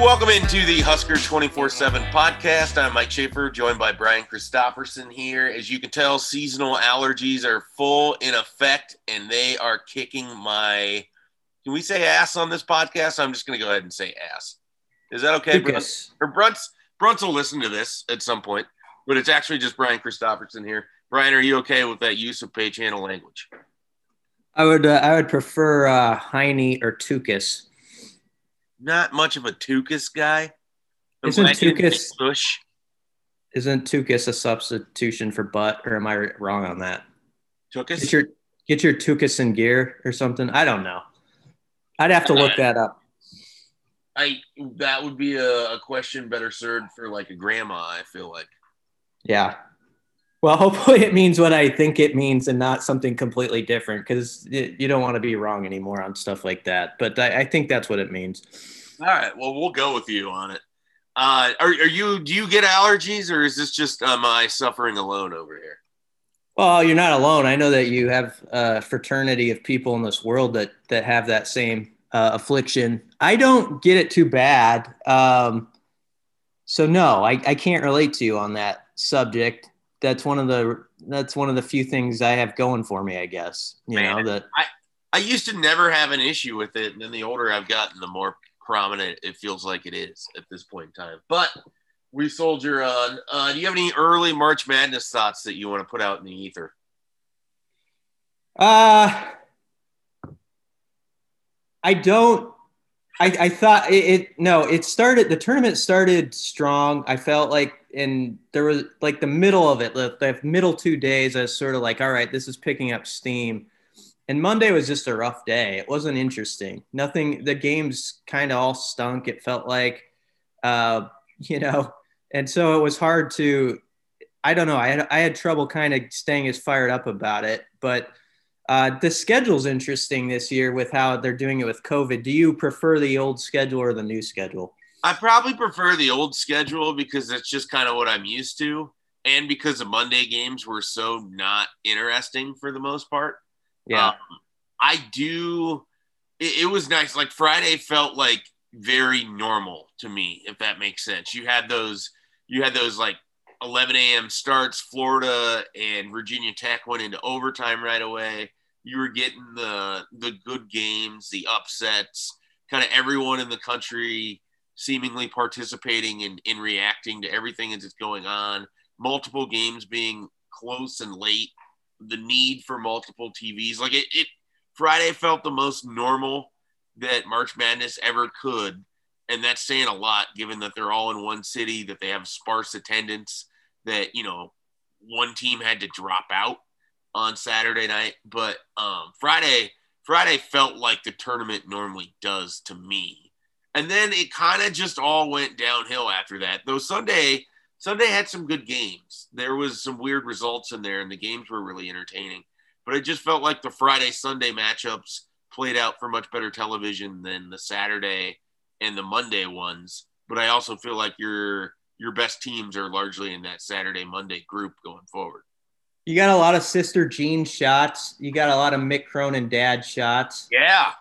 Welcome into the Husker 24 7 podcast. I'm Mike Schaefer, joined by Brian Christopherson here. As you can tell, seasonal allergies are full in effect and they are kicking my. Can we say ass on this podcast? I'm just going to go ahead and say ass. Is that okay? Lucas. Or Brunts, Brunts will listen to this at some point, but it's actually just Brian Christopherson here. Brian, are you okay with that use of pay channel language? I would uh, I would prefer uh, Heine or Tukas. Not much of a Tukas guy. Isn't Tukas- Tush. Isn't Tukas a substitution for butt, or am I wrong on that? Tukas? Get your get your Tukas in gear or something. I don't know. I'd have to look uh, that up. I that would be a, a question better served for like a grandma. I feel like. Yeah. Well, hopefully it means what I think it means and not something completely different because you don't want to be wrong anymore on stuff like that. But I, I think that's what it means. All right. Well, we'll go with you on it. Uh, are, are you? Do you get allergies, or is this just uh, my suffering alone over here? Well, you're not alone. I know that you have a fraternity of people in this world that that have that same uh, affliction. I don't get it too bad. Um, so no, I, I can't relate to you on that subject. That's one of the that's one of the few things I have going for me, I guess. You Man, know that I I used to never have an issue with it, and then the older I've gotten, the more prominent it feels like it is at this point in time. But we soldier on. Uh, do you have any early March Madness thoughts that you want to put out in the ether? Uh I don't. I, I thought it, it. No, it started. The tournament started strong. I felt like, and there was like the middle of it, the, the middle two days. I was sort of like, all right, this is picking up steam. And Monday was just a rough day. It wasn't interesting. Nothing. The games kind of all stunk. It felt like, uh, you know, and so it was hard to. I don't know. I had I had trouble kind of staying as fired up about it, but uh, the schedule's interesting this year with how they're doing it with COVID. Do you prefer the old schedule or the new schedule? I probably prefer the old schedule because that's just kind of what I'm used to, and because the Monday games were so not interesting for the most part. Yeah. Um, I do. It, it was nice. Like Friday felt like very normal to me, if that makes sense. You had those. You had those like 11 a.m. starts. Florida and Virginia Tech went into overtime right away. You were getting the the good games, the upsets. Kind of everyone in the country seemingly participating in in reacting to everything as it's going on. Multiple games being close and late the need for multiple TVs. Like it, it Friday felt the most normal that March Madness ever could. And that's saying a lot given that they're all in one city, that they have sparse attendance, that, you know, one team had to drop out on Saturday night. But um, Friday, Friday felt like the tournament normally does to me. And then it kind of just all went downhill after that. Though Sunday, Sunday had some good games. There was some weird results in there, and the games were really entertaining. But it just felt like the Friday Sunday matchups played out for much better television than the Saturday and the Monday ones. But I also feel like your your best teams are largely in that Saturday Monday group going forward. You got a lot of Sister Jean shots. You got a lot of Mick Cronin dad shots. Yeah,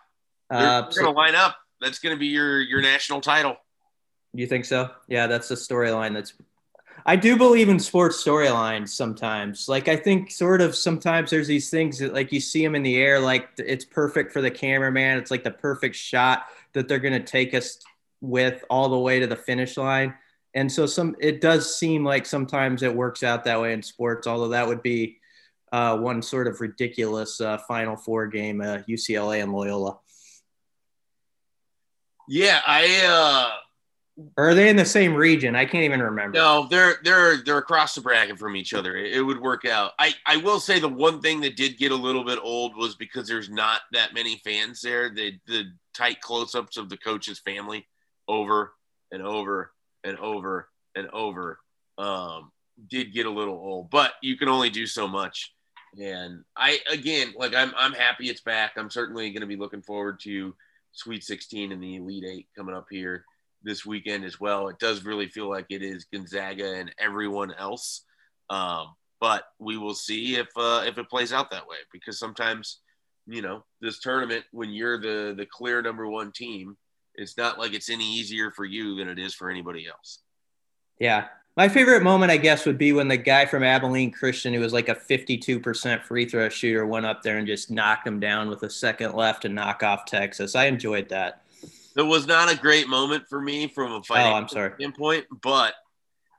they're, Uh, they're so- gonna line up. That's gonna be your your national title. you think so? Yeah, that's the storyline. That's. I do believe in sports storylines sometimes. Like I think sort of sometimes there's these things that like you see them in the air, like it's perfect for the cameraman. It's like the perfect shot that they're gonna take us with all the way to the finish line. And so some it does seem like sometimes it works out that way in sports, although that would be uh, one sort of ridiculous uh, Final Four game, uh, UCLA and Loyola. Yeah, I uh are they in the same region? I can't even remember. No, they're they're they're across the bracket from each other. It, it would work out. I I will say the one thing that did get a little bit old was because there's not that many fans there. The the tight close-ups of the coach's family over and over and over and over um did get a little old. But you can only do so much. And I again, like I'm I'm happy it's back. I'm certainly going to be looking forward to Sweet 16 and the Elite 8 coming up here this weekend as well. It does really feel like it is Gonzaga and everyone else. Um, but we will see if uh, if it plays out that way because sometimes, you know, this tournament when you're the the clear number one team, It's not like it's any easier for you than it is for anybody else. Yeah. My favorite moment, I guess, would be when the guy from Abilene Christian, who was like a 52% free throw shooter, went up there and just knocked him down with a second left to knock off Texas. I enjoyed that. It was not a great moment for me from a oh, financial oh, I'm sorry. standpoint, but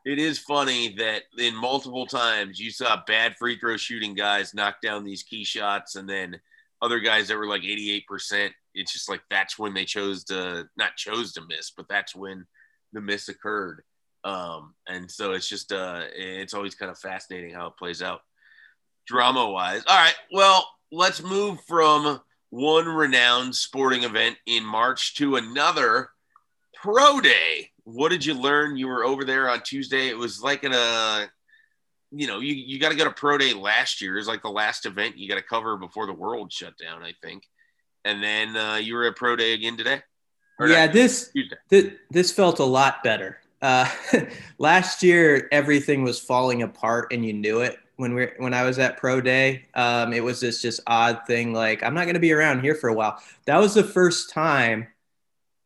it is funny that in multiple times you saw bad free throw shooting guys knock down these key shots and then other guys that were like 88%. It's just like that's when they chose to not chose to miss, but that's when the miss occurred. Um, and so it's just uh it's always kind of fascinating how it plays out drama wise. All right, well, let's move from one renowned sporting event in March to another pro day. What did you learn? You were over there on Tuesday. It was like in a you know, you, you got to go to pro day last year. It's like the last event you got to cover before the world shut down, I think. And then uh, you were at pro day again today. Or yeah, this this felt a lot better. Uh, last year, everything was falling apart, and you knew it when we when I was at pro day. Um, it was this just odd thing. Like I'm not going to be around here for a while. That was the first time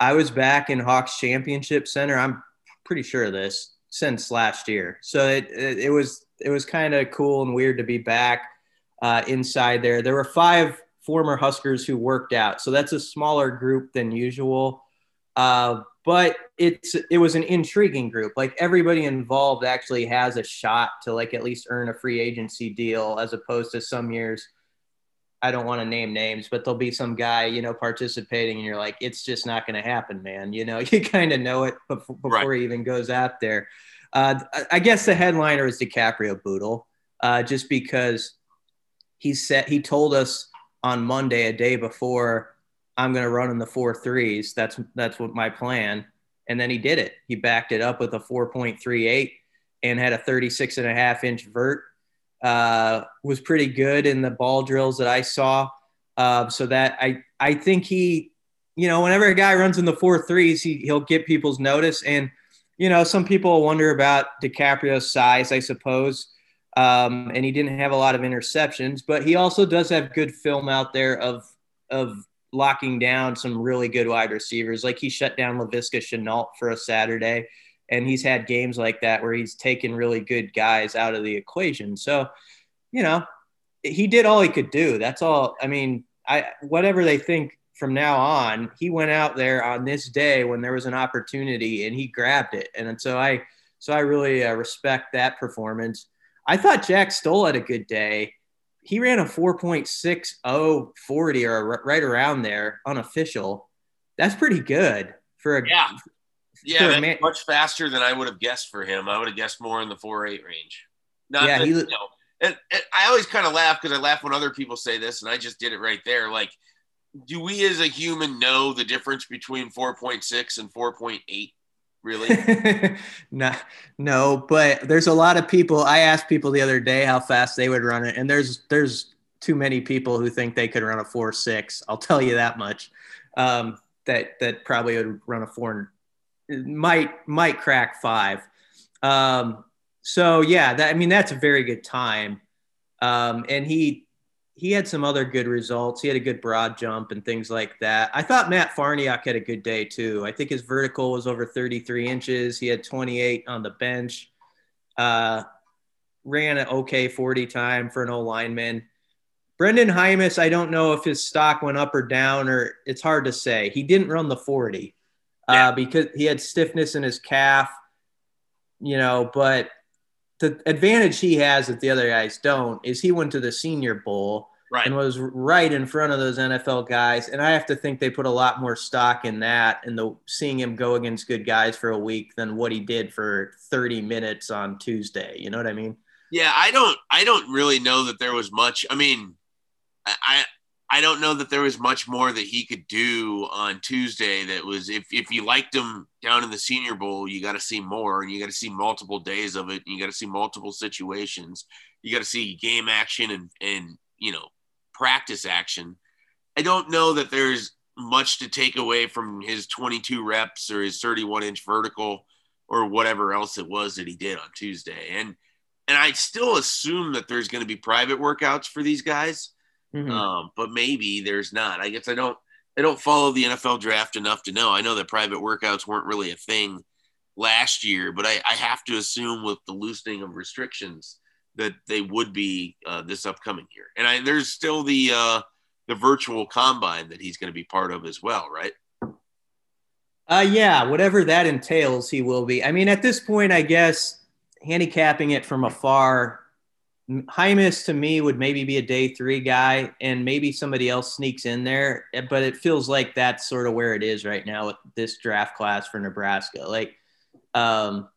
I was back in Hawks Championship Center. I'm pretty sure of this since last year. So it it, it was it was kind of cool and weird to be back uh, inside there. There were five former Huskers who worked out, so that's a smaller group than usual. Uh, but it's it was an intriguing group. Like everybody involved actually has a shot to like at least earn a free agency deal, as opposed to some years. I don't want to name names, but there'll be some guy, you know, participating, and you're like, it's just not going to happen, man. You know, you kind of know it before, before right. he even goes out there. Uh, I guess the headliner is DiCaprio Bootle, uh, just because he said he told us on Monday, a day before, I'm going to run in the four threes. That's that's what my plan. And then he did it. He backed it up with a 4.38 and had a 36 and a half inch vert. Uh, was pretty good in the ball drills that I saw. Uh, so that I I think he, you know, whenever a guy runs in the four threes, he he'll get people's notice and you know, some people wonder about DiCaprio's size, I suppose. Um, and he didn't have a lot of interceptions, but he also does have good film out there of of locking down some really good wide receivers. Like he shut down Laviska Shenault for a Saturday, and he's had games like that where he's taken really good guys out of the equation. So, you know, he did all he could do. That's all. I mean, I whatever they think from now on, he went out there on this day when there was an opportunity and he grabbed it. And so I, so I really uh, respect that performance. I thought Jack Stoll had a good day. He ran a 4.60 40 or right around there unofficial. That's pretty good for a yeah. Yeah, man- much faster than I would have guessed for him. I would have guessed more in the four eight range. Not yeah, that, he, you know, and, and I always kind of laugh because I laugh when other people say this, and I just did it right there. Like do we as a human know the difference between 4.6 and 4.8 really no no but there's a lot of people i asked people the other day how fast they would run it and there's there's too many people who think they could run a four six. i'll tell you that much um, that that probably would run a 4 might might crack 5 um, so yeah that i mean that's a very good time um, and he he had some other good results. He had a good broad jump and things like that. I thought Matt Farniok had a good day too. I think his vertical was over 33 inches. He had 28 on the bench. Uh, ran an okay 40 time for an old lineman. Brendan Jaimes, I don't know if his stock went up or down, or it's hard to say. He didn't run the 40 uh, yeah. because he had stiffness in his calf, you know, but the advantage he has that the other guys don't is he went to the Senior Bowl right. and was right in front of those NFL guys. And I have to think they put a lot more stock in that and the seeing him go against good guys for a week than what he did for 30 minutes on Tuesday. You know what I mean? Yeah, I don't I don't really know that there was much. I mean, I I don't know that there was much more that he could do on Tuesday that was if if you liked him down in the senior bowl, you got to see more and you got to see multiple days of it. And you got to see multiple situations. You got to see game action and and you know, practice action. I don't know that there's much to take away from his 22 reps or his 31 inch vertical or whatever else it was that he did on Tuesday. And and I still assume that there's going to be private workouts for these guys Mm-hmm. Um, but maybe there's not. I guess I don't. I don't follow the NFL draft enough to know. I know that private workouts weren't really a thing last year, but I, I have to assume with the loosening of restrictions that they would be uh, this upcoming year. And I, there's still the uh, the virtual combine that he's going to be part of as well, right? Uh, yeah, whatever that entails, he will be. I mean, at this point, I guess handicapping it from afar, Jaimes to me would maybe be a day three guy, and maybe somebody else sneaks in there. But it feels like that's sort of where it is right now with this draft class for Nebraska. Like, um,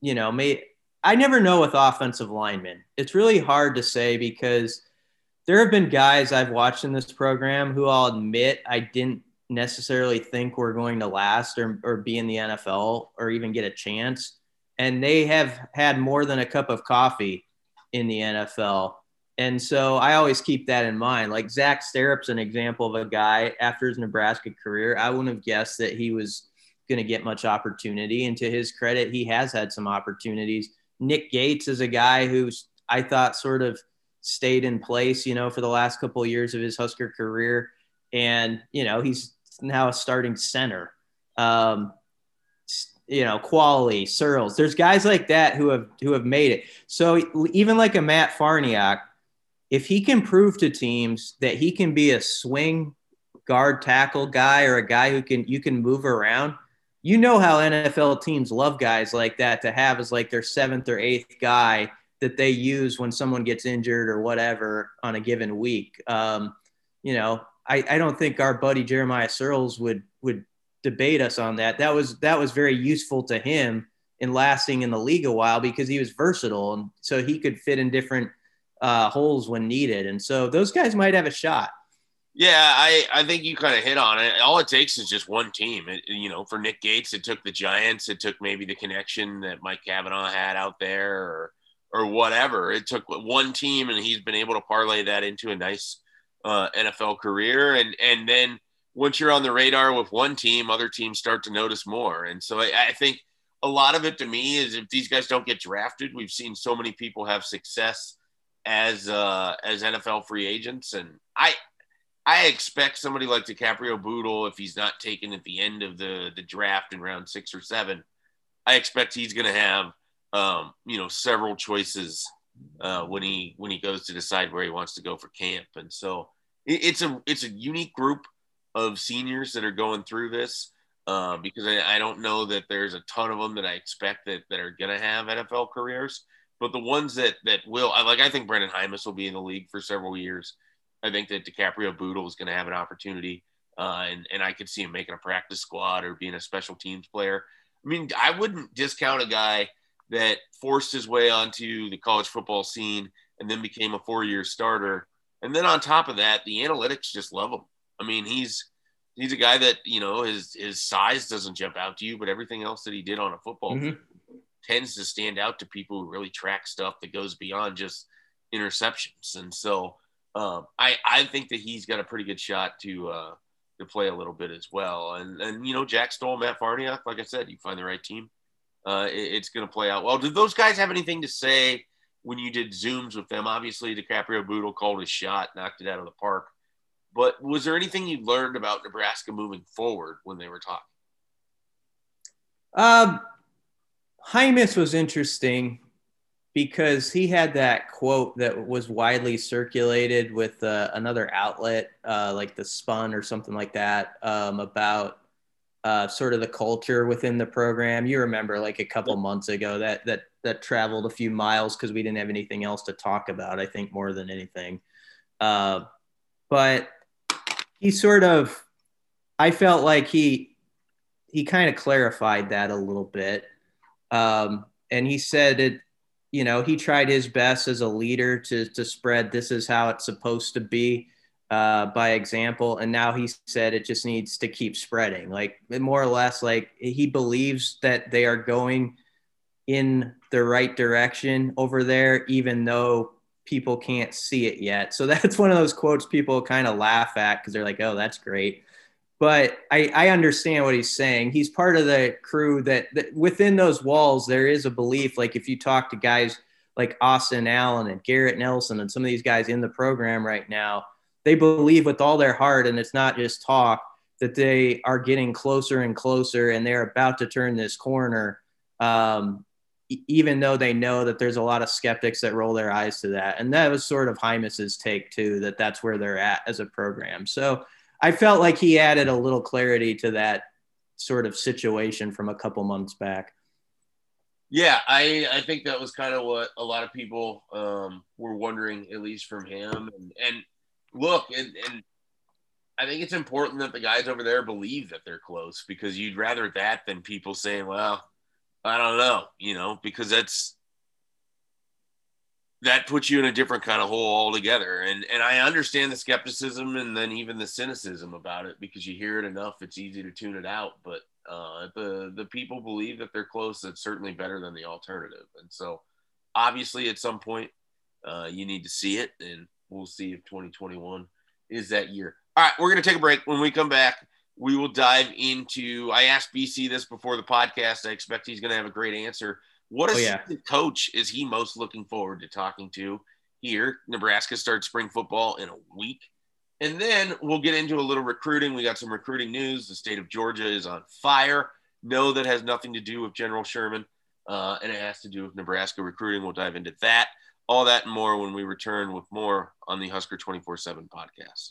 you know, may I never know with offensive linemen. It's really hard to say because there have been guys I've watched in this program who I'll admit I didn't necessarily think were going to last or, or be in the NFL or even get a chance. And they have had more than a cup of coffee in the NFL. And so I always keep that in mind. Like Zach Sterup's an example of a guy after his Nebraska career. I wouldn't have guessed that he was going to get much opportunity. And to his credit, he has had some opportunities. Nick Gates is a guy who's I thought sort of stayed in place, you know, for the last couple of years of his Husker career. And, you know, he's now a starting center. Um, you know, Quali, Sirles. There's guys like that who have who have made it. So even like a Matt Farniok, if he can prove to teams that he can be a swing guard tackle guy or a guy who can you can move around, you know how NFL teams love guys like that to have as like their seventh or eighth guy that they use when someone gets injured or whatever on a given week. Um, you know, I, I don't think our buddy Jeremiah Sirles would would debate us on that. That was that was very useful to him in lasting in the league a while because he was versatile and so he could fit in different uh, holes when needed. And so those guys might have a shot. Yeah, I, I think you kind of hit on it. All it takes is just one team. It, you know, for Nick Gates, it took the Giants. It took maybe the connection that Mike Cavanaugh had out there, or or whatever. It took one team, and he's been able to parlay that into a nice uh, NFL career. And and then once you're on the radar with one team, other teams start to notice more. And so I, I think a lot of it to me is if these guys don't get drafted, we've seen so many people have success as uh, as NFL free agents, and I I expect somebody like DiCaprio Bootle, if he's not taken at the end of the the draft in round six or seven, I expect he's going to have um, you know several choices uh, when he when he goes to decide where he wants to go for camp. And so it, it's a it's a unique group of seniors that are going through this uh, because I, I, don't know that there's a ton of them that I expect that that are going to have NFL careers. But the ones that that will, like I think Brendan Jaimes will be in the league for several years. I think that DiCaprio Bootle is going to have an opportunity, uh, and and I could see him making a practice squad or being a special teams player. I mean, I wouldn't discount a guy that forced his way onto the college football scene and then became a four-year starter. And then on top of that, the analytics just love him. I mean, he's he's a guy that you know his his size doesn't jump out to you, but everything else that he did on a football mm-hmm. tends to stand out to people who really track stuff that goes beyond just interceptions. And so um, I I think that he's got a pretty good shot to uh, to play a little bit as well. And and you know Jack Stoll, Matt Farniok, like I said, you find the right team uh, it, it's going to play out well. Did those guys have anything to say when you did zooms with them? Obviously, DiCaprio Bootle called his shot, knocked it out of the park. But was there anything you learned about Nebraska moving forward when they were talking? Um, Jaimes was interesting because he had that quote that was widely circulated with uh, another outlet, uh, like the Spun or something like that, um, about uh, sort of the culture within the program. You remember like a couple months ago that that that traveled a few miles because we didn't have anything else to talk about. I think more than anything, uh, but he sort of, I felt like he he kind of clarified that a little bit, um, and he said it. You know, he tried his best as a leader to to spread this is how it's supposed to be uh, by example. And now he said it just needs to keep spreading. Like more or less, like he believes that they are going in the right direction over there, even though people can't see it yet. So that's one of those quotes people kind of laugh at because they're like, oh, that's great. But I, I understand what he's saying. He's part of the crew that, that within those walls, there is a belief. Like if you talk to guys like Austin Allen and Garrett Nelson and some of these guys in the program right now, they believe with all their heart, and it's not just talk, that they are getting closer and closer and they're about to turn this corner. Um, even though they know that there's a lot of skeptics that roll their eyes to that. And that was sort of Jaime's take too, that that's where they're at as a program. So I felt like he added a little clarity to that sort of situation from a couple months back. Yeah, I, I think that was kind of what a lot of people um, were wondering, at least from him. And, and look, and, and I think it's important that the guys over there believe that they're close because you'd rather that than people saying, well, I don't know, you know, because that's that puts you in a different kind of hole altogether. And and I understand the skepticism and then even the cynicism about it because you hear it enough, it's easy to tune it out. But uh, the the people believe that they're close, that's certainly better than the alternative. And so, obviously, at some point, uh, you need to see it, and we'll see if 2021 is that year. All right, we're gonna take a break. When we come back, we will dive into. I asked BC this before the podcast. I expect he's going to have a great answer. What oh, yeah. coach is he most looking forward to talking to here? Nebraska starts spring football in a week. And then we'll get into a little recruiting. We got some recruiting news. The state of Georgia is on fire. No, that has nothing to do with General Sherman, uh, and it has to do with Nebraska recruiting. We'll dive into that, all that and more when we return with more on the Husker 24 7 podcast.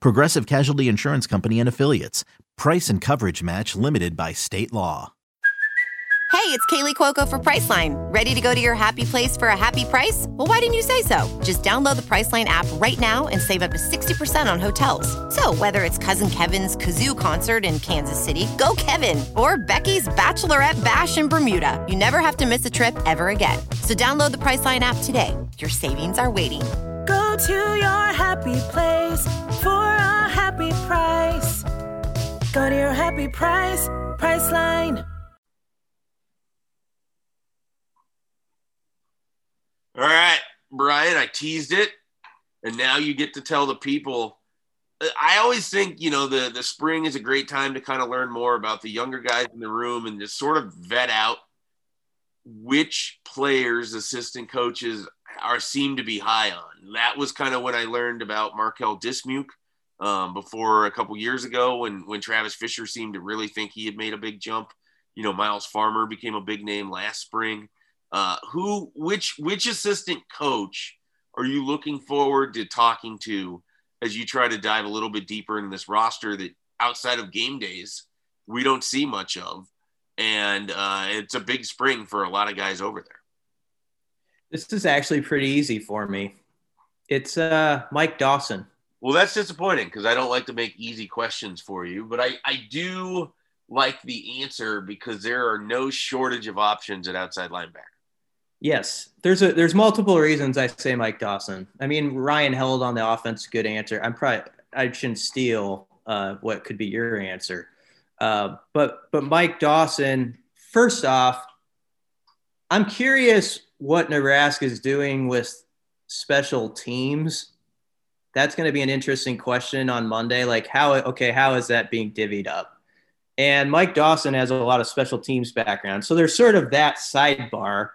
Progressive Casualty Insurance Company and Affiliates. Price and coverage match limited by state law. Hey, it's Kaley Cuoco for Priceline. Ready to go to your happy place for a happy price? Well, why didn't you say so? Just download the Priceline app right now and save up to 60% on hotels. So, whether it's Cousin Kevin's Kazoo concert in Kansas City, go Kevin, or Becky's Bachelorette Bash in Bermuda, you never have to miss a trip ever again. So, download the Priceline app today. Your savings are waiting Go to your happy place for a happy price. Go to your happy price, Priceline. All right, Brian, I teased it, and now you get to tell the people. Uh, I always think, you know, the the spring is a great time to kind of learn more about the younger guys in the room and just sort of vet out which players, assistant coaches are seem to be high on. That was kind of when I learned about Marquel Dismuke um, before a couple years ago when when Travis Fisher seemed to really think he had made a big jump. You know, Myles Farmer became a big name last spring. Uh, who, which, which assistant coach are you looking forward to talking to as you try to dive a little bit deeper in this roster that outside of game days we don't see much of, and uh, it's a big spring for a lot of guys over there. This is actually pretty easy for me. It's uh, Mike Dawson. Well, that's disappointing because I don't like to make easy questions for you, but I, I do like the answer because there are no shortage of options at outside linebacker. Yes, there's a there's multiple reasons I say Mike Dawson. I mean, Ryan Held on the offense. Good answer. I'm probably I shouldn't steal uh, what could be your answer, uh, but but Mike Dawson. First off, I'm curious what Nebraska is doing with special teams. That's going to be an interesting question on Monday. Like, how, okay, how is that being divvied up? And Mike Dawson has a lot of special teams background. So there's sort of that sidebar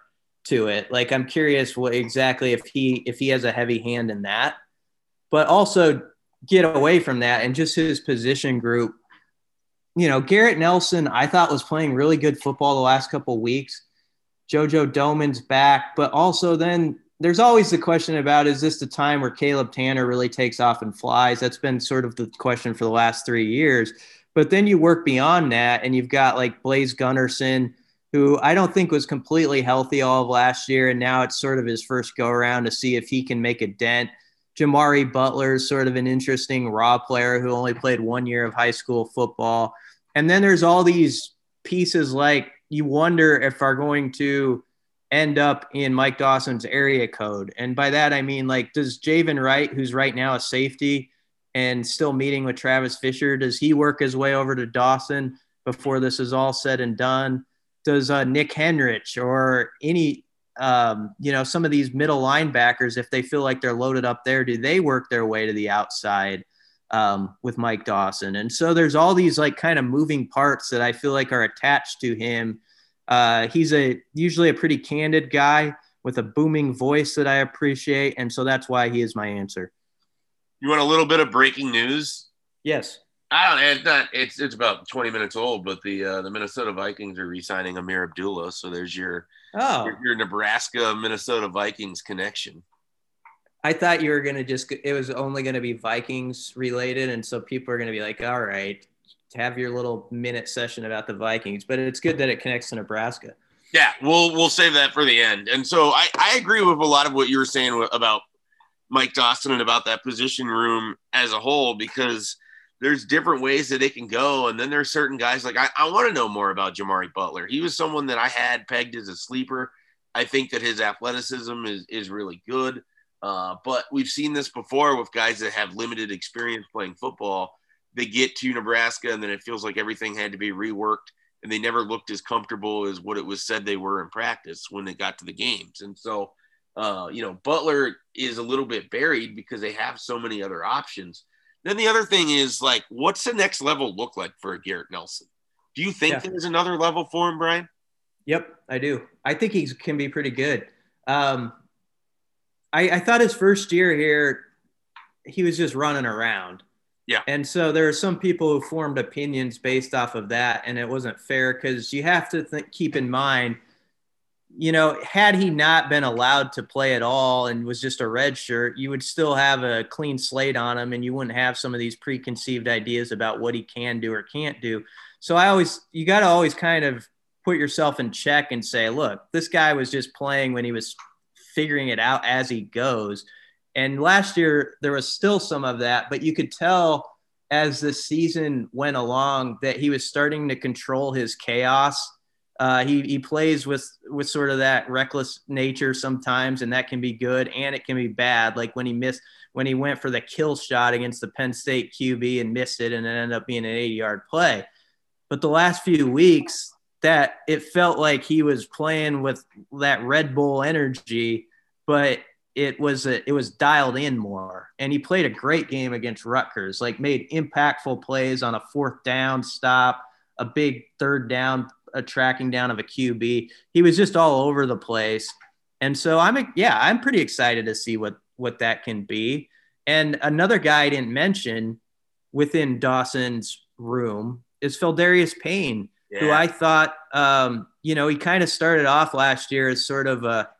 to it. Like, I'm curious what exactly if he, if he has a heavy hand in that, but also get away from that and just his position group. You know, Garrett Nelson, I thought was playing really good football the last couple weeks JoJo Domann's back, but also then there's always the question about is this the time where Caleb Tanner really takes off and flies? That's been sort of the question for the last three years. But then you work beyond that and you've got like Blaise Gunnerson, who I don't think was completely healthy all of last year. And now it's sort of his first go around to see if he can make a dent. Jamari Butler is sort of an interesting raw player who only played one year of high school football. And then there's all these pieces like you wonder if are going to end up in Mike Dawson's area code. And by that, I mean, like, does Javin Wright, who's right now a safety and still meeting with Travis Fisher, does he work his way over to Dawson before this is all said and done? Does uh, Nick Henrich or any, um, you know, some of these middle linebackers, if they feel like they're loaded up there, do they work their way to the outside? Um, with Mike Dawson. And so there's all these like kind of moving parts that I feel like are attached to him uh, he's a usually a pretty candid guy with a booming voice that I appreciate, and so that's why he is my answer. You want a little bit of breaking news? Yes. I don't. It's not. It's it's about twenty minutes old, but the uh, the Minnesota Vikings are re-signing Ameer Abdullah. So there's your oh your, your Nebraska Minnesota Vikings connection. I thought you were gonna just. It was only gonna be Vikings related, and so people are gonna be like, "All right, have your little minute session about the Vikings, but it's good that it connects to Nebraska. Yeah, we'll we'll save that for the end. And so I, I agree with a lot of what you were saying about Mike Dawson and about that position room as a whole because there's different ways that it can go. And then there's certain guys like I, I want to know more about Jamari Butler. He was someone that I had pegged as a sleeper. I think that his athleticism is is really good. Uh, but we've seen this before with guys that have limited experience playing football they get to Nebraska and then it feels like everything had to be reworked and they never looked as comfortable as what it was said they were in practice when they got to the games. And so, uh, you know, Butler is a little bit buried because they have so many other options. Then the other thing is like, what's the next level look like for Garrett Nelson? Do you think yeah. there's another level for him, Brian? Yep, I do. I think he can be pretty good. Um, I, I thought his first year here, he was just running around. Yeah. And so there are some people who formed opinions based off of that, and it wasn't fair because you have to think, keep in mind, you know, had he not been allowed to play at all and was just a red shirt, you would still have a clean slate on him, and you wouldn't have some of these preconceived ideas about what he can do or can't do. So I always, you got to always kind of put yourself in check and say, look, this guy was just playing when he was figuring it out as he goes and last year, there was still some of that, but you could tell as the season went along that he was starting to control his chaos. Uh, he, he plays with with sort of that reckless nature sometimes, and that can be good and it can be bad. Like when he missed when he went for the kill shot against the Penn State QB and missed it, and it ended up being an 80 yard play. But the last few weeks, that it felt like he was playing with that Red Bull energy, but it was a, it was dialed in more. And he played a great game against Rutgers like made impactful plays on a fourth down stop a big third down a tracking down of a QB he was just all over the place. And so I'm yeah I'm pretty excited to see what what that can be. And another guy I didn't mention within Dawson's room is Pheldarius Payne yeah. who I thought um, you know he kind of started off last year as sort of a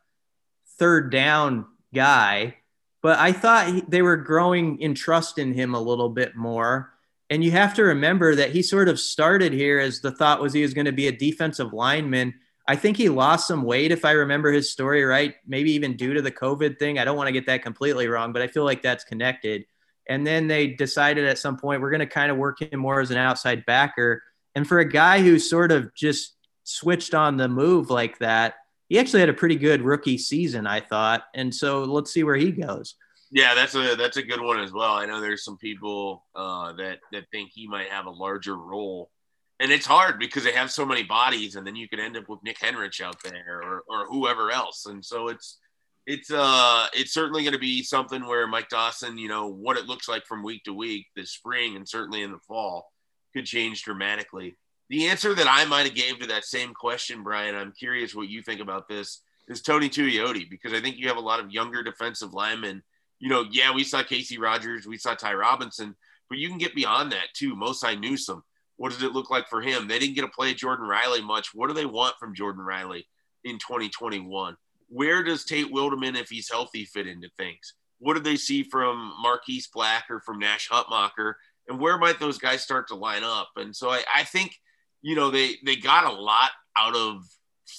third down guy, but I thought he, they were growing in trust in him a little bit more. And you have to remember that he sort of started here as the thought was he was going to be a defensive lineman. I think he lost some weight, if I remember his story right, maybe even due to the COVID thing. I don't want to get that completely wrong, but I feel like that's connected. And then they decided at some point we're going to kind of work him more as an outside backer. And for a guy who sort of just switched on the move like that, he actually had a pretty good rookie season, I thought. And so let's see where he goes. Yeah, that's a that's a good one as well. I know there's some people uh, that that think he might have a larger role, and it's hard because they have so many bodies, and then you could end up with Nick Henrich out there or or whoever else, and so it's it's uh it's certainly going to be something where Mike Dawson, you know, what it looks like from week to week this spring and certainly in the fall could change dramatically. The answer that I might have gave to that same question, Brian, I'm curious what you think about this, is Tony Tuioti, because I think you have a lot of younger defensive linemen. You know, yeah, we saw Casey Rogers, we saw Ty Robinson, but you can get beyond that too. Mosai Newsom, what does it look like for him? They didn't get to play Jordan Riley much. What do they want from Jordan Riley in 2021? Where does Tate Wildeman, if he's healthy, fit into things? What do they see from Marquis Black or from Nash Hutmacher? And where might those guys start to line up? And so I, I think – you know, they they got a lot out of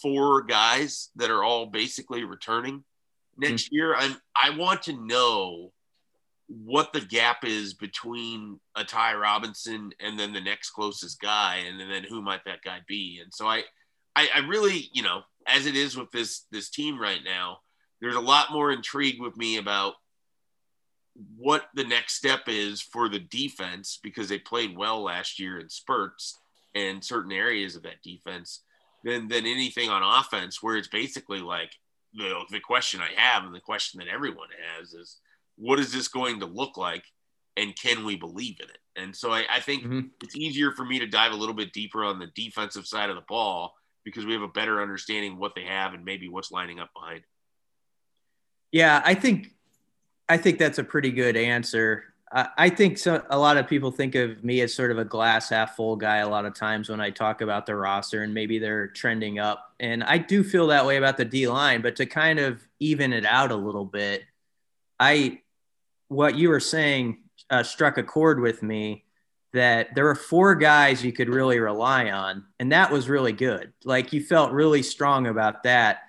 four guys that are all basically returning next mm-hmm. year. I'm I want to know what the gap is between a Ty Robinson and then the next closest guy, and then who might that guy be? And so I, I, I really, you know, as it is with this this team right now, there's a lot more intrigue with me about what the next step is for the defense because they played well last year in spurts and certain areas of that defense than than anything on offense where it's basically like the the question I have and the question that everyone has is what is this going to look like and can we believe in it? And so I, I think mm-hmm. it's easier for me to dive a little bit deeper on the defensive side of the ball because we have a better understanding what they have and maybe what's lining up behind. Yeah, I think I think that's a pretty good answer. I think so. A lot of people think of me as sort of a glass half full guy a lot of times when I talk about the roster and maybe they're trending up. And I do feel that way about the D line, but to kind of even it out a little bit, I, what you were saying uh, struck a chord with me that there were four guys you could really rely on. And that was really good. Like you felt really strong about that.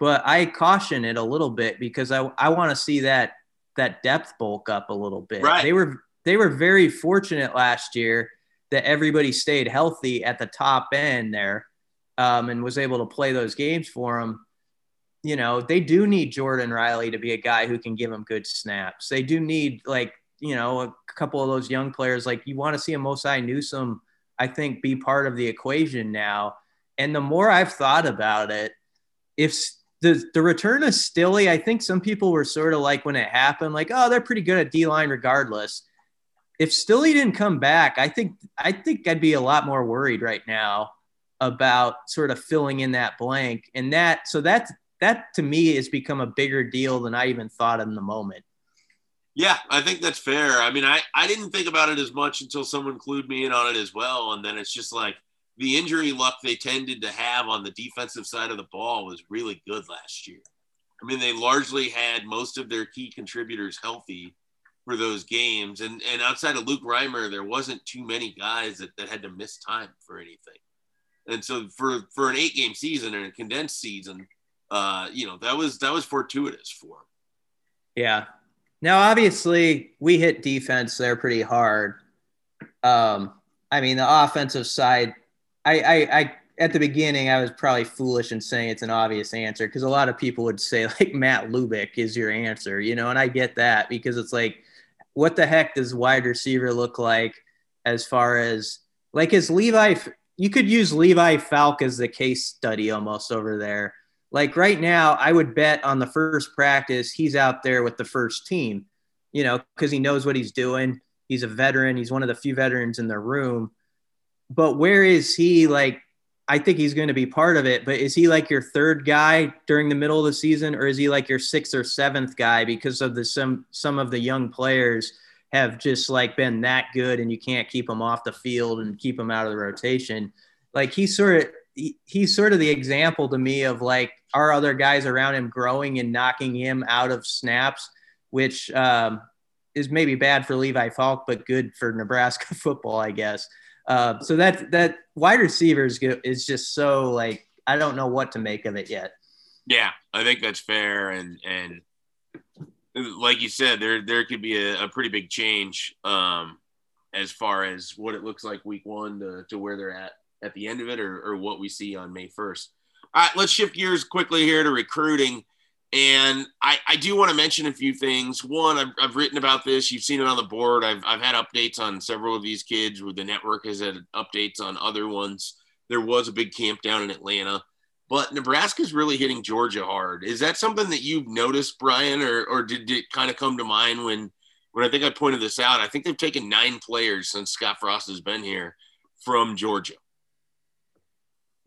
But I caution it a little bit because I, I want to see that that depth bulk up a little bit. Right. They were they were very fortunate last year that everybody stayed healthy at the top end there um, and was able to play those games for them. You know, they do need Jordan Riley to be a guy who can give them good snaps. They do need like, you know, a couple of those young players. Like you want to see a Mosai Newsom, I think, be part of the equation now. And the more I've thought about it, if the the return of Stille, I think some people were sort of like when it happened, like, oh, they're pretty good at D line regardless. If Stille didn't come back, I think I think I'd be a lot more worried right now about sort of filling in that blank. And that so that that to me has become a bigger deal than I even thought in the moment. Yeah, I think that's fair. I mean, I, I didn't think about it as much until someone clued me in on it as well. And then it's just like, the injury luck they tended to have on the defensive side of the ball was really good last year. I mean, they largely had most of their key contributors healthy for those games. And, and outside of Luke Reimer, there wasn't too many guys that, that had to miss time for anything. And so for, for an eight game season and a condensed season, uh, you know, that was, that was fortuitous for them. Yeah. Now, obviously we hit defense there pretty hard. Um, I mean, the offensive side I, I, I at the beginning I was probably foolish in saying it's an obvious answer because a lot of people would say like Matt Lubick is your answer, you know, and I get that because it's like, what the heck does wide receiver look like as far as like is Levi? You could use Levi Falck as the case study almost over there. Like right now, I would bet on the first practice he's out there with the first team, you know, because he knows what he's doing. He's a veteran. He's one of the few veterans in the room but where is he like I think he's going to be part of it, but is he like your third guy during the middle of the season, or is he like your sixth or seventh guy because of the some some of the young players have just like been that good, and you can't keep them off the field and keep them out of the rotation? Like he's sort of he, he's sort of the example to me of like our other guys around him growing and knocking him out of snaps, which um, is maybe bad for Levi Falck, but good for Nebraska football, I guess. Uh, so that that wide receivers is just so like I don't know what to make of it yet. Yeah, I think that's fair, and and like you said, there there could be a, a pretty big change um, as far as what it looks like week one to, to where they're at at the end of it, or, or what we see on May first. All right, let's shift gears quickly here to recruiting. And I, I do want to mention a few things. One, I've, I've written about this. You've seen it on the board. I've, I've had updates on several of these kids where the network has had updates on other ones. There was a big camp down in Atlanta, but Nebraska's really hitting Georgia hard. Is that something that you've noticed, Brian, or, or did it kind of come to mind when, when I think I pointed this out? I think they've taken nine players since Scott Frost has been here from Georgia.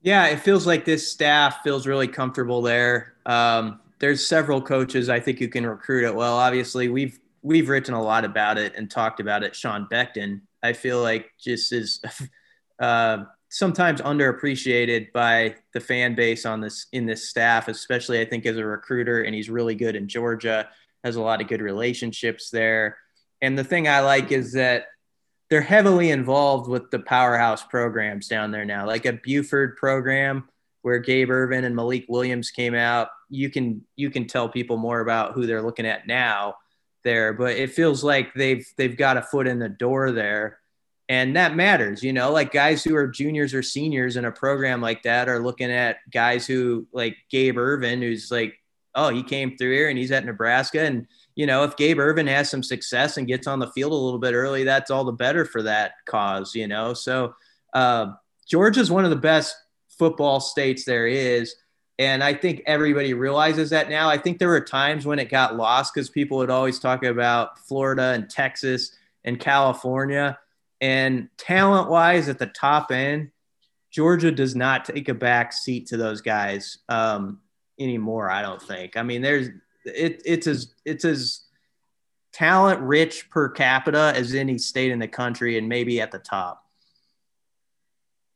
Yeah, it feels like this staff feels really comfortable there. Um, there's several coaches I think you can recruit it well. Obviously, we've we've written a lot about it and talked about it. Sean Beckton, I feel like just is uh, sometimes underappreciated by the fan base on this in this staff, especially I think as a recruiter. And he's really good in Georgia. Has a lot of good relationships there. And the thing I like is that they're heavily involved with the powerhouse programs down there now, like a Buford program where Gabe Ervin and Malik Williams came out you can you can tell people more about who they're looking at now there but it feels like they've they've got a foot in the door there And that matters, you know, like guys who are juniors or seniors in a program like that are looking at guys who like Gabe Ervin who's like, oh, he came through here and he's at Nebraska. And, you know, if Gabe Ervin has some success and gets on the field a little bit early, that's all the better for that cause, you know. So uh, Georgia's one of the best football states there is. And I think everybody realizes that now. I think there were times when it got lost because people would always talk about Florida and Texas and California. And talent wise, at the top end, Georgia does not take a back seat to those guys um, anymore. I don't think. I mean, there's it, it's as it's as talent rich per capita as any state in the country, and maybe at the top.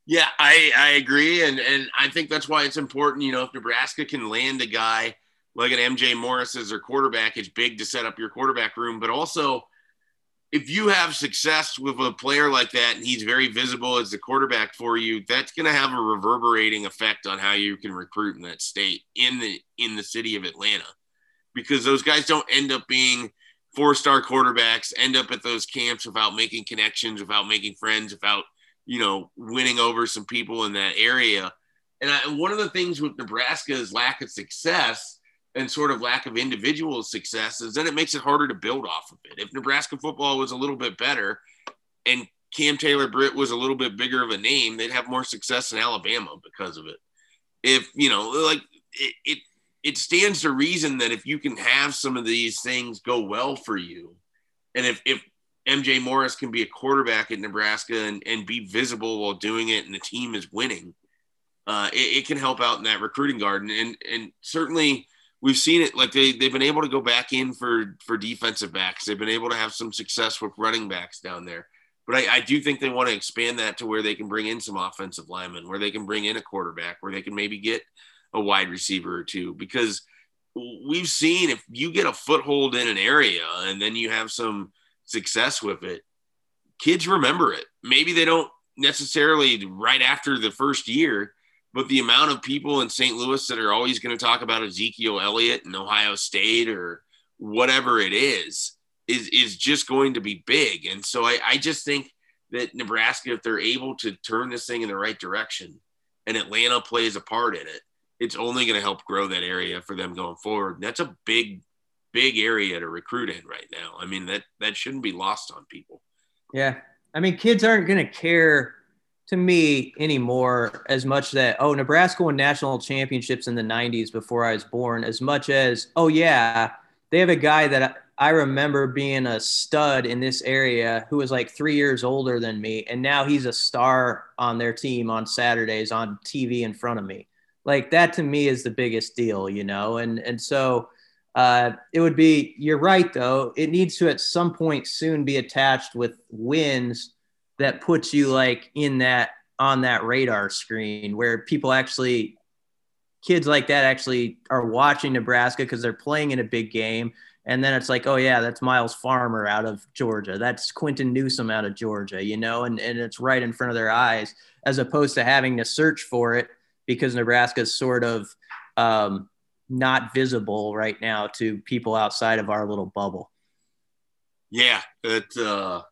Yeah, I, I agree. And, and I think that's why it's important. You know, if Nebraska can land a guy like an MJ Morris as their quarterback, it's big to set up your quarterback room. But also, if you have success with a player like that and he's very visible as the quarterback for you, that's going to have a reverberating effect on how you can recruit in that state in the in the city of Atlanta. Because those guys don't end up being four-star quarterbacks, end up at those camps without making connections, without making friends, without – you know, winning over some people in that area. And, I, one of the things with Nebraska's lack of success and sort of lack of individual success is then it makes it harder to build off of it. If Nebraska football was a little bit better and Cam Taylor Britt was a little bit bigger of a name, they'd have more success in Alabama because of it. If, you know, like it, it, it stands to reason that if you can have some of these things go well for you, and if, if MJ Morris can be a quarterback at Nebraska and, and be visible while doing it, and the team is winning, uh, it, it, can help out in that recruiting garden. And and certainly we've seen it. Like they they've been able to go back in for for defensive backs. They've been able to have some success with running backs down there. But I, I do think they want to expand that to where they can bring in some offensive linemen, where they can bring in a quarterback, where they can maybe get a wide receiver or two, because we've seen if you get a foothold in an area and then you have some success with it, kids remember it. Maybe they don't necessarily right after the first year, but the amount of people in St. Louis that are always going to talk about Ezekiel Elliott and Ohio State or whatever it is is is just going to be big. And so I, I just think that Nebraska, if they're able to turn this thing in the right direction and Atlanta plays a part in it, it's only going to help grow that area for them going forward. And that's a big big area to recruit in right now. I mean that that shouldn't be lost on people. Yeah, I mean kids aren't going to care to me anymore as much that oh Nebraska won national championships in the 90s before I was born as much as oh yeah they have a guy that I remember being a stud in this area who was like 3 years older than me and now he's a star on their team on Saturdays on TV in front of me like that to me is the biggest deal you know and and so uh, it would be, you're right, though. It needs to at some point soon be attached with wins that puts you like in that on that radar screen where people actually, kids like that actually are watching Nebraska because they're playing in a big game. And then it's like, oh, yeah, that's Myles Farmer out of Georgia. That's Quinton Newsome out of Georgia, you know, and, and it's right in front of their eyes as opposed to having to search for it because Nebraska's sort of, um, not visible right now to people outside of our little bubble. Yeah, that uh,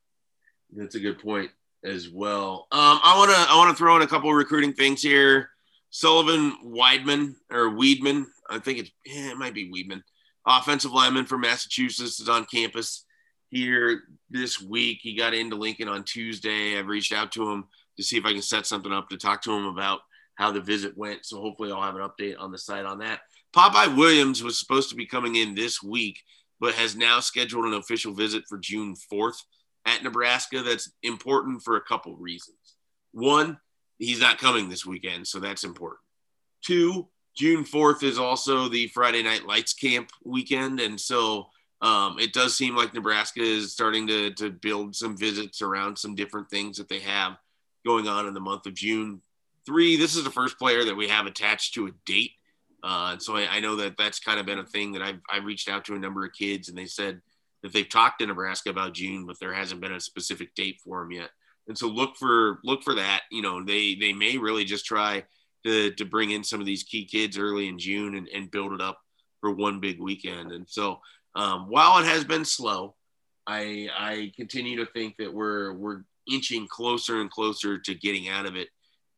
that's a good point as well. Um, I want to I want to throw in a couple recruiting things here. Sullivan Weidman or Weedman, I think it's yeah, it might be Weedman, offensive lineman from Massachusetts is on campus here this week. He got into Lincoln on Tuesday. I've reached out to him to see if I can set something up to talk to him about how the visit went. So hopefully I'll have an update on the site on that. Popeye Williams was supposed to be coming in this week, but has now scheduled an official visit for June 4th at Nebraska. That's important for a couple reasons. One, he's not coming this weekend, so that's important. Two, June 4th is also the Friday Night Lights Camp weekend. And so um, it does seem like Nebraska is starting to, to build some visits around some different things that they have going on in the month of June. Three, this is the first player that we have attached to a date uh, so I, I, know that that's kind of been a thing that I've, I've reached out to a number of kids and they said that they've talked to Nebraska about June, but there hasn't been a specific date for them yet. And so look for, look for that, you know, they, they may really just try to, to bring in some of these key kids early in June and, and build it up for one big weekend. And so um, while it has been slow, I, I continue to think that we're, we're inching closer and closer to getting out of it,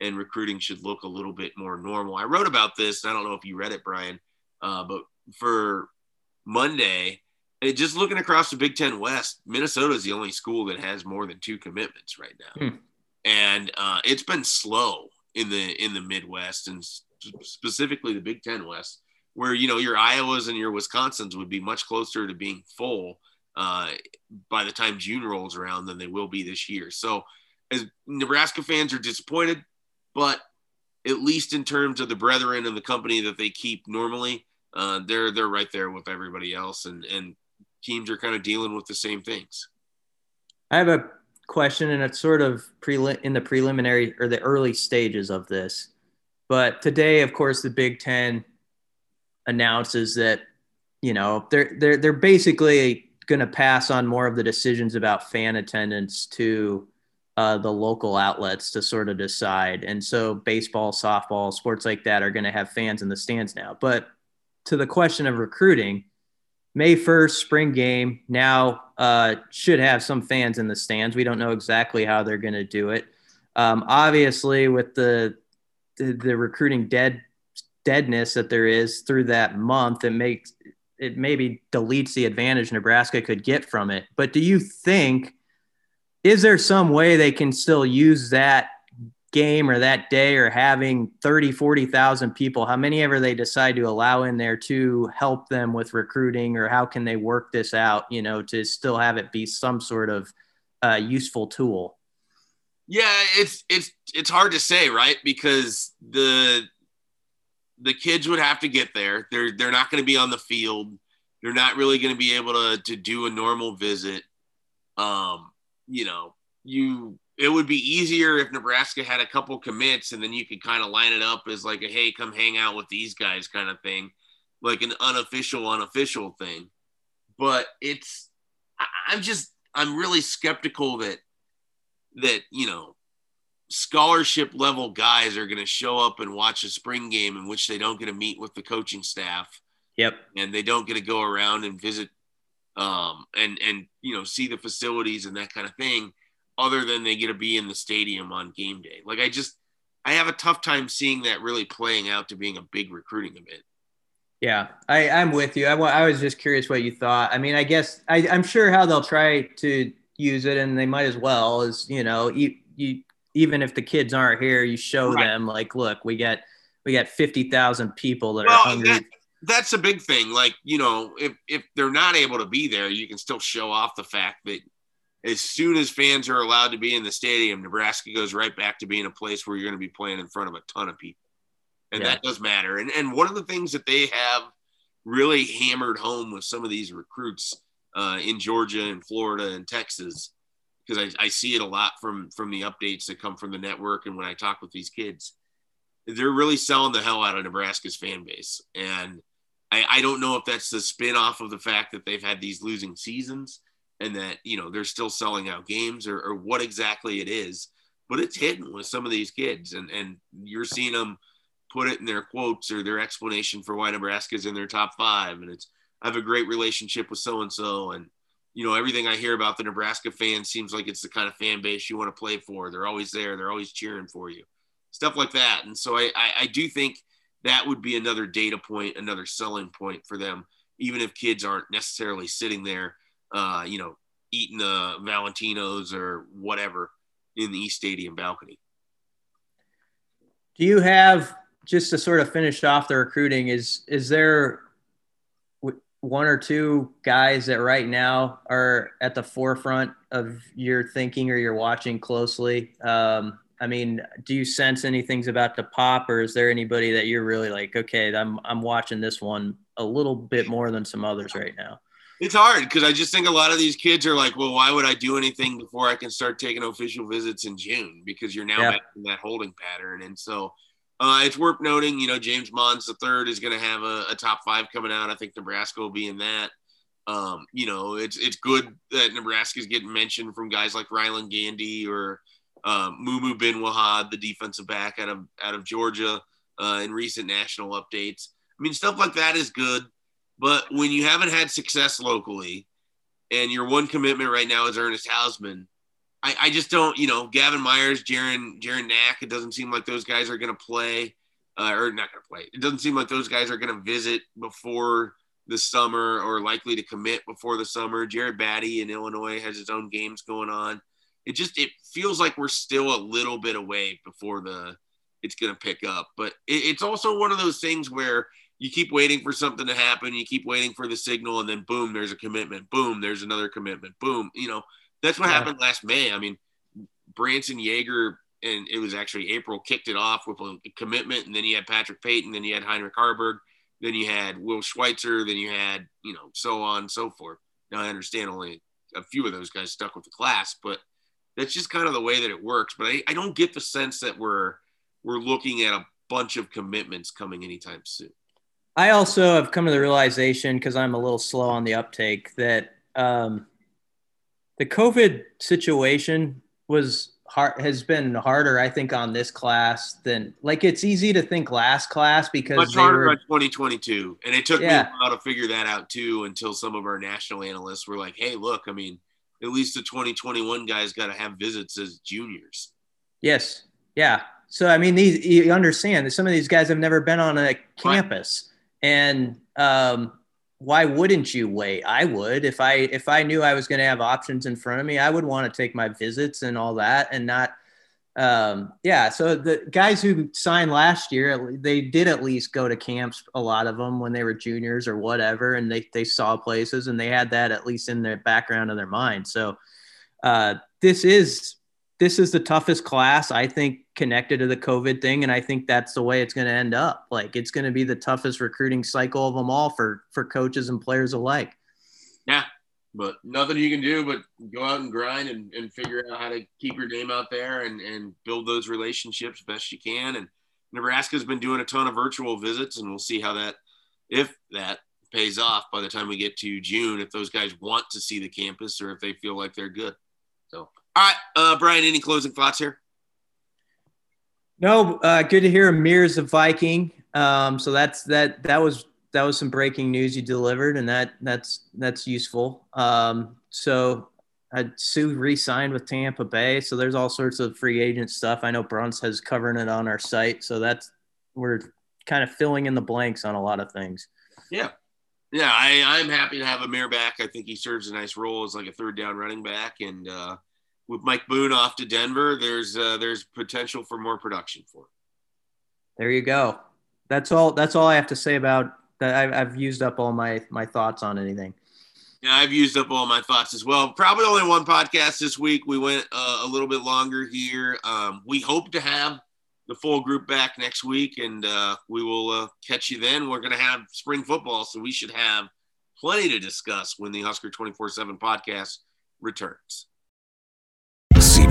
and recruiting should look a little bit more normal. I wrote about this. I don't know if you read it, Brian, uh, but for Monday, and just looking across the Big Ten West, Minnesota is the only school that has more than two commitments right now, Hmm. and uh, it's been slow in the in the Midwest and specifically the Big Ten West, where you know your Iowas and your Wisconsins would be much closer to being full uh, by the time June rolls around than they will be this year. So, as Nebraska fans are disappointed, but at least in terms of the brethren and the company that they keep normally, uh, they're they're right there with everybody else, and and teams are kind of dealing with the same things. I have a question, and it's sort of pre- in the preliminary or the early stages of this. But today, of course, the Big Ten announces that you know they're they're they're basically going to pass on more of the decisions about fan attendance to uh, the local outlets to sort of decide. And so, baseball, softball, sports like that are going to have fans in the stands now. But to the question of recruiting, May 1st, spring game now uh, should have some fans in the stands. We don't know exactly how they're going to do it. Um, obviously, with the, the the recruiting dead deadness that there is through that month, it makes it maybe deletes the advantage Nebraska could get from it. But do you think is there some way they can still use that game or that day or having 30 40,000 people how many ever they decide to allow in there to help them with recruiting or how can they work this out you know to still have it be some sort of uh, useful tool Yeah, it's it's it's hard to say, right? Because the the kids would have to get there. They're they're not going to be on the field. They're not really going to be able to to do a normal visit. Um, you know, you it would be easier if Nebraska had a couple commits and then you could kind of line it up as like a hey, come hang out with these guys kind of thing, like an unofficial unofficial thing. But it's I'm just I'm really skeptical that that you know scholarship level guys are going to show up and watch a spring game in which they don't get to meet with the coaching staff yep and they don't get to go around and visit um, and and you know see the facilities and that kind of thing other than they get to be in the stadium on game day. Like i just i have a tough time seeing that really playing out to being a big recruiting event. Yeah I, i'm with you. I, I was just curious what you thought. I mean i guess I, i'm sure how they'll try to use it and they might as well is you know you, you even if the kids aren't here you show Right. them like look we got we got 50,000 people that are hungry. that- that's a big thing. Like, you know, if if they're not able to be there, you can still show off the fact that as soon as fans are allowed to be in the stadium, Nebraska goes right back to being a place where you're going to be playing in front of a ton of people. And Yeah. that does matter. And and one of the things that they have really hammered home with some of these recruits uh, in Georgia and Florida and Texas, because I, I see it a lot from from the updates that come from the network and when I talk with these kids, they're really selling the hell out of Nebraska's fan base. And I, I don't know if that's the spin off of the fact that they've had these losing seasons and that, you know, they're still selling out games or, or what exactly it is, but it's hidden with some of these kids. And, and you're seeing them put it in their quotes or their explanation for why Nebraska's in their top five. And it's, I have a great relationship with so-and-so. And, you know, everything I hear about the Nebraska fans seems like it's the kind of fan base you want to play for. They're always there. They're always cheering for you, stuff like that. And so I, I, I do think that would be another data point, another selling point for them, even if kids aren't necessarily sitting there, uh, you know, eating the Valentinos or whatever in the East Stadium balcony. Do you have just to sort of finish off the recruiting? Is is there one or two guys that right now are at the forefront of your thinking or you're watching closely? Um, I mean, do you sense anything's about to pop, or is there anybody that you're really like, okay, I'm I'm watching this one a little bit more than some others right now? It's hard because I just think a lot of these kids are like, well, why would I do anything before I can start taking official visits in June? Because you're now Yeah. back in that holding pattern. And so uh, it's worth noting, you know, James Mons the third is going to have a, a top five coming out. I think Nebraska will be in that. Um, you know, it's it's good that Nebraska's getting mentioned from guys like Rylan Gandy or um, Mumu Bin Wahad, the defensive back out of out of Georgia, uh, in recent national updates. I mean, stuff like that is good. But when you haven't had success locally, and your one commitment right now is Ernest Hausmann, I, I just don't, you know, Gavin Myers, Jaren, Jaren Knack, it doesn't seem like those guys are going to play uh, or not going to play. It doesn't seem like those guys are going to visit before the summer or likely to commit before the summer. Jared Batty in Illinois has his own games going on. It just it feels like we're still a little bit away before the it's going to pick up. But it, it's also one of those things where you keep waiting for something to happen, you keep waiting for the signal, and then boom, there's a commitment. Boom, there's another commitment. Boom, you know that's what yeah. happened last May. I mean, Branson Yager and it was actually April kicked it off with a commitment, and then you had Patrick Payton, then you had Heinrich Haarberg, then you had Will Schweitzer, then you had you know so on and so forth. Now I understand only a few of those guys stuck with the class, but that's just kind of the way that it works. But I, I don't get the sense that we're we're looking at a bunch of commitments coming anytime soon. I also have come to the realization because I'm a little slow on the uptake that um, the COVID situation was hard has been harder, I think, on this class than like it's easy to think last class because much harder were, on 2022, and it took yeah. me a while to figure that out too. Until some of our national analysts were like, "Hey, look, I mean, at least the 2021 guys got to have visits as juniors." Yes, yeah. So I mean, these you understand that some of these guys have never been on a campus, right. and um, why wouldn't you wait? I would if I if I knew I was going to have options in front of me, I would want to take my visits and all that and not um yeah, so the guys who signed last year, they did at least go to camps a lot of them when they were juniors or whatever and they they saw places and they had that at least in their background of their mind. So uh this is this is the toughest class I think connected to the COVID thing, and I think that's the way it's going to end up. Like it's going to be the toughest recruiting cycle of them all for for coaches and players alike. Yeah, but nothing you can do but go out and grind and, and figure out how to keep your name out there and and build those relationships best you can. And Nebraska's been doing a ton of virtual visits, and we'll see how that if that pays off by the time we get to June. If those guys want to see the campus or if they feel like they're good. So all right, uh, Brian, any closing thoughts here? No, uh, good to hear Ameer's a Viking. Um, so that's that. That was that was some breaking news you delivered, and that that's that's useful. Um, so uh, Suh re-signed with Tampa Bay, so there's all sorts of free agent stuff. I know Bruns has covering it on our site, so that's we're kind of filling in the blanks on a lot of things. Yeah, yeah, I, I'm happy to have Ameer back. I think he serves a nice role as like a third down running back, and uh, with Mike Boone off to Denver, there's uh, there's potential for more production for. Him. There you go. That's all. That's all I have to say about that. I've, used up all my my thoughts on anything. Yeah, I've used up all my thoughts as well. Probably only one podcast this week. We went uh, a little bit longer here. Um, we hope to have the full group back next week, and uh, we will uh, catch you then. We're going to have spring football, so we should have plenty to discuss when the Husker 24 7 podcast returns.